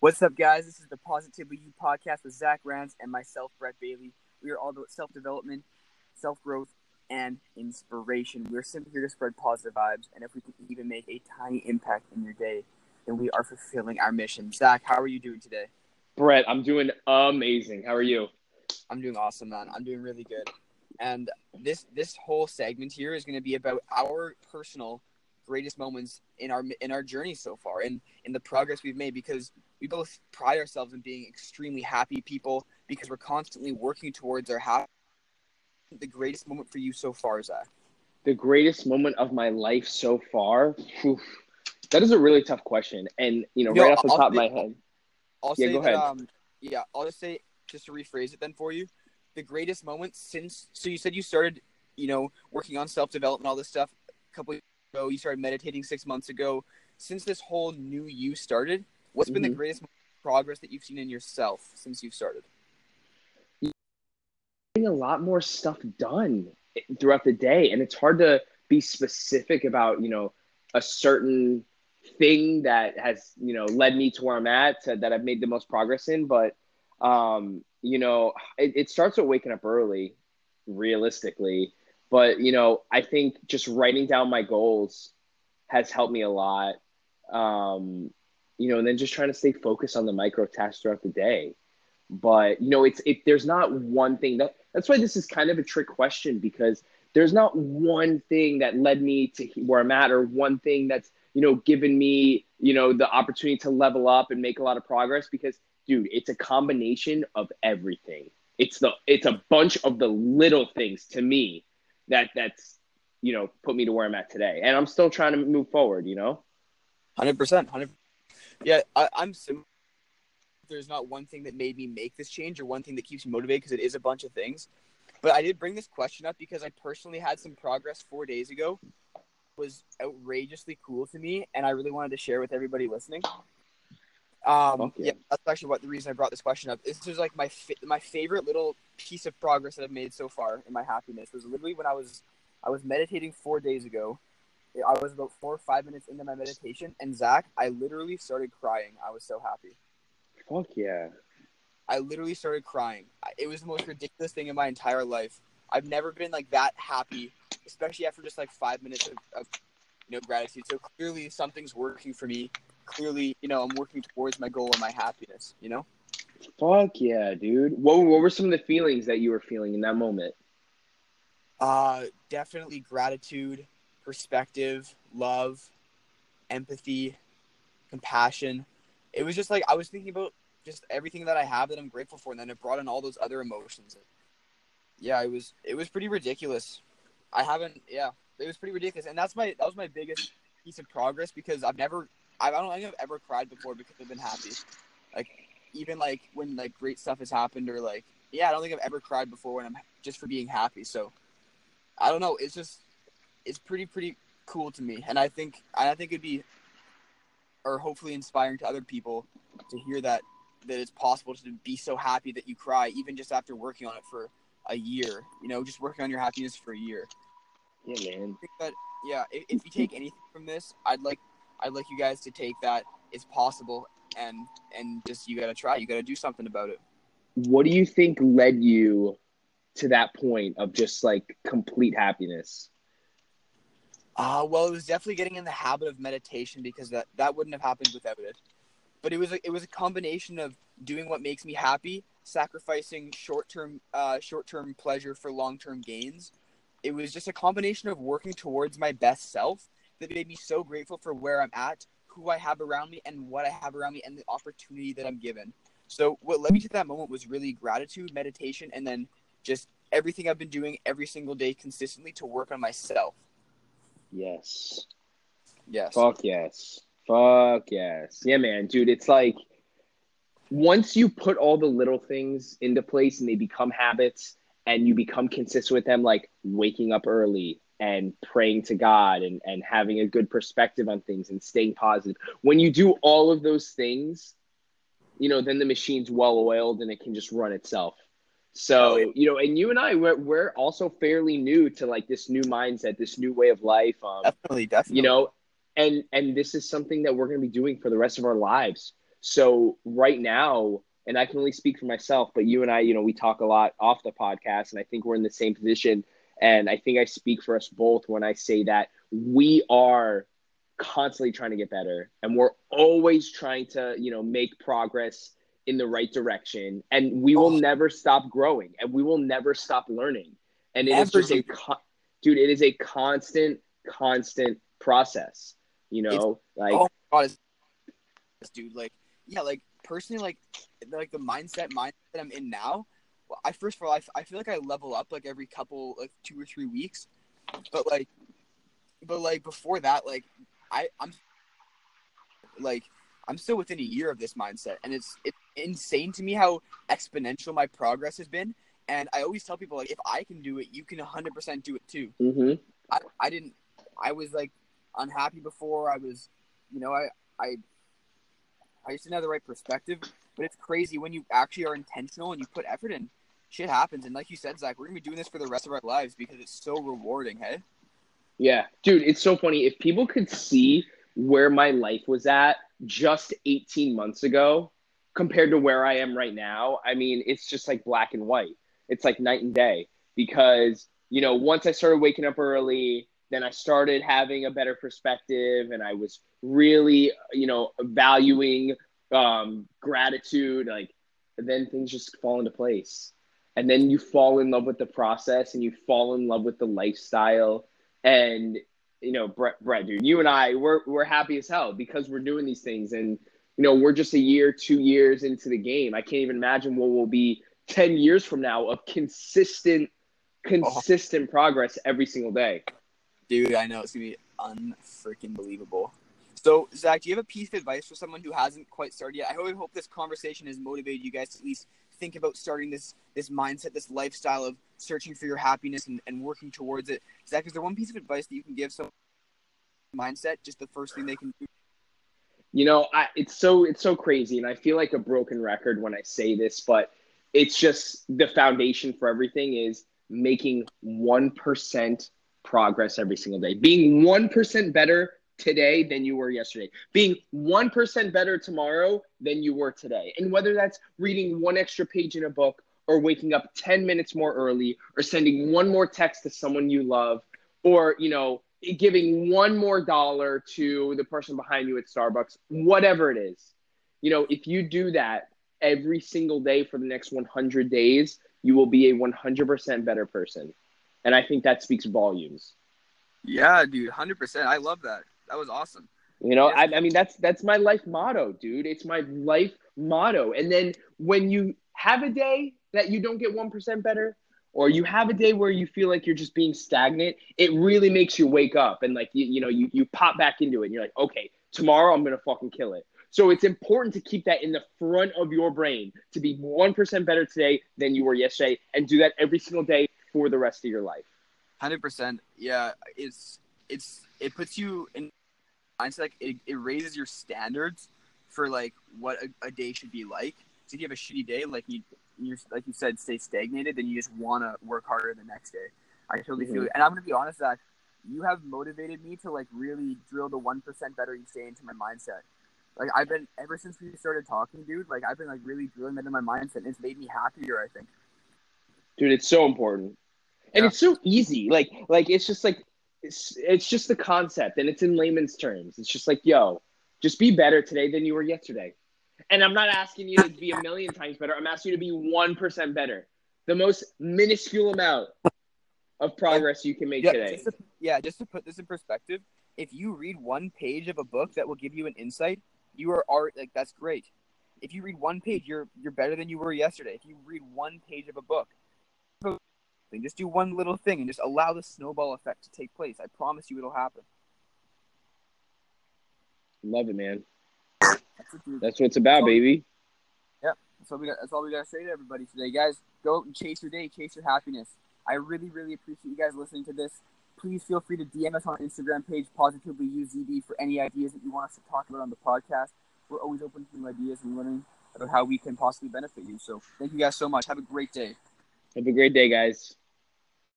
What's up, guys? This is the Positively You podcast with Zach Rance and myself, Brett Bailey. We are all about self development, self growth, and inspiration. We're simply here to spread positive vibes, and if we can even make a tiny impact in your day, then we are fulfilling our mission. Zach, how are you doing today? Brett, I'm doing amazing. How are you? I'm doing awesome, man. I'm doing really good. And this this whole segment here is going to be about our personal greatest moments in our in our journey so far and in the progress we've made because we both pride ourselves in being extremely happy people because we're constantly working towards our happy the greatest moment for you so far zach The greatest moment of my life so far? Whew. That is a really tough question. And, you know, right off the I'll top of my head. i'll Yeah, say go that ahead. um yeah i'll just say just to rephrase it then for you the greatest moment since so you said you started you know working on self-development all this stuff a couple ago you started meditating six months ago since this whole new you started what's been the Mhm. greatest progress that you've seen in yourself since you've started Getting a lot more stuff done throughout the day. And it's hard to be specific about, you know, a certain thing that has, you know, led me to where I'm at, to, that I've made the most progress in. But, um, you know, it, it starts with waking up early, realistically. But, you know, I think just writing down my goals has helped me a lot. Um, you know, and then just trying to stay focused on the micro tasks throughout the day. But, you know, it's, it, there's not one thing that, that's why this is kind of a trick question because there's not one thing that led me to where I'm at or one thing that's, you know, given me, you know, the opportunity to level up and make a lot of progress because, dude, it's a combination of everything. It's the, it's a bunch of the little things to me that that's, you know, put me to where I'm at today. And I'm still trying to move forward, you know? Hundred percent, hundred. Yeah, I, I'm There's not one thing that made me make this change or one thing that keeps me motivated because it is a bunch of things. But I did bring this question up because I personally had some progress four days ago. It was outrageously cool to me, and I really wanted to share with everybody listening. Um, Fuck yeah. that's actually what the reason I brought this question up. This is like my fa- my favorite little piece of progress that I've made so far in my happiness was literally when I was I was meditating four days ago. I was about four or five minutes into my meditation, and Zach, I literally started crying. I was so happy. Fuck yeah. I literally started crying. It was the most ridiculous thing in my entire life. I've never been like that happy, especially after just like five minutes of, of you know gratitude. So clearly something's working for me. Clearly, you know, I'm working towards my goal and my happiness. You know. Fuck yeah, dude. What, what were some of the feelings that you were feeling in that moment? Uh, definitely gratitude, perspective, love, empathy, compassion. It was just like I was thinking about just everything that I have that I'm grateful for, and then it brought in all those other emotions. Yeah, it was it was pretty ridiculous. I haven't, yeah, it was pretty ridiculous, and that's my that was my biggest piece of progress because I've never, I don't think I've ever cried before because I've been happy. Like even like when like great stuff has happened or like yeah, I don't think I've ever cried before when I'm just for being happy. So I don't know. It's just it's pretty pretty cool to me, and I think I think it'd be or hopefully inspiring to other people to hear that that it's possible to be so happy that you cry even just after working on it for a year. You know, just working on your happiness for a year. Yeah, man. That yeah, if, if you take anything from this, I'd like I'd like you guys to take that it's possible and and just you got to try. You got to do something about it. What do you think led you to that point of just like complete happiness? Uh, well, it was definitely getting in the habit of meditation because that, that wouldn't have happened without it. But it was a, it was a combination of doing what makes me happy, sacrificing short term uh, short term pleasure for long term gains. It was just a combination of working towards my best self that made me so grateful for where I'm at, who I have around me, and what I have around me, and the opportunity that I'm given. So what led me to that moment was really gratitude, meditation, and then just everything I've been doing every single day consistently to work on myself. Yes. Yes. Fuck yes. Fuck yes. Yeah, man, dude. It's like once you put all the little things into place and they become habits and you become consistent with them, like waking up early and praying to God and, and having a good perspective on things and staying positive. When you do all of those things, you know, then the machine's well oiled and it can just run itself. So, Oh, you know, and you and I, we're, we're also fairly new to like this new mindset, this new way of life. Um, Definitely, definitely. you know and and this is something that we're going to be doing for the rest of our lives So right now, and I can only speak for myself, but you and I, you know, we talk a lot off the podcast, and I think we're in the same position. And I think I speak for us both when I say that we are constantly trying to get better and we're always trying to, you know, make progress in the right direction. And we will oh. never stop growing and we will never stop learning. And it is just a, dude, it is a constant, constant process, you know, it's, like, oh God, dude, like, yeah, like personally, like, like the mindset, mindset that I'm in now, I first of all, I, I feel like I level up like every couple, like two or three weeks, but like, but like before that, like I I'm like I'm still within a year of this mindset, and it's it's insane to me how exponential my progress has been. And I always tell people like, if I can do it, you can 100% do it too. Mm-hmm. I, I didn't. I was like unhappy before. I was, you know, I I I just didn't have the right perspective. But it's crazy when you actually are intentional and you put effort in shit happens. And like you said, Zach, we're gonna be doing this for the rest of our lives because it's so rewarding. Hey. Yeah, dude, it's so funny. If people could see where my life was at just 18 months ago compared to where I am right now, I mean, it's just like black and white. It's like night and day because, you know, once I started waking up early, then I started having a better perspective and I was really, you know, valuing um, gratitude. Like, then things just fall into place and then you fall in love with the process and you fall in love with the lifestyle. And you know brett, brett dude you and i we're, we're happy as hell because we're doing these things. And you know we're just a year two years into the game. I can't even imagine what will be 10 years from now of consistent consistent oh. progress every single day. Dude i know it's gonna be unfreaking believable. So zach do you have a piece of advice for someone who hasn't quite started yet? I hope, I hope this conversation has motivated you guys to at least think about starting this this mindset, this lifestyle of searching for your happiness and, and working towards it. Zach, is there one piece of advice that you can give some mindset, just the first thing they can do? You know, I, it's so it's so crazy, and I feel like a broken record when I say this, but it's just the foundation for everything is making one percent progress every single day, being one percent better today than you were yesterday, being 1% better tomorrow than you were today. And whether that's reading one extra page in a book or waking up 10 minutes more early or sending one more text to someone you love or, you know, giving one more dollar to the person behind you at Starbucks, whatever it is. You know, if you do that every single day for the next 100 days, you will be a 100% better person. And I think that speaks volumes. Yeah, dude, 100%. I love that. That was awesome. You know, I, I mean, that's that's my life motto, dude. It's my life motto. And then when you have a day that you don't get one percent better, or you have a day where you feel like you're just being stagnant, it really makes you wake up and like you, you know, you, you pop back into it and you're like, okay, tomorrow I'm gonna fucking kill it. So it's important to keep that in the front of your brain to be one percent better today than you were yesterday, and do that every single day for the rest of your life. Hundred percent. Yeah, it's it's it puts you in mindset. Like it, it raises your standards for like what a, a, day should be like. So if you have a shitty day, like you you like you said, stay stagnated, then you just want to work harder the next day. I totally mm-hmm. feel it. And I'm gonna be honest, that you have motivated me to like really drill the one percent better each day into my mindset. Like I've been ever since we started talking, dude. Like I've been like really drilling that in my mindset. And it's made me happier. I think. Dude, it's so important, and yeah. it's so easy. Like like it's just like it's, it's just the concept and it's in layman's terms. It's just like, yo, just be better today than you were yesterday. And I'm not asking you to be a million times better. I'm asking you to be 1% better. The most minuscule amount of progress you can make yeah, today. Just to, yeah, just to put this in perspective, if you read one page of a book that will give you an insight, you are art like that's great. If you read one page, you're you're better than you were yesterday. If you read one page of a book, thing. Just do one little thing and just allow the snowball effect to take place. I promise you it'll happen. Love it, man. That's, that's what it's about, baby. Yeah, that's all we got. That's all we got to say to everybody today, guys. Go out and chase your day, chase your happiness. I really, really appreciate you guys listening to this. Please feel free to DM us on our Instagram page, positively use ZD for any ideas that you want us to talk about on the podcast. We're always open to new ideas and learning about how we can possibly benefit you. So thank you guys so much. Have a great day. Have a great day, guys.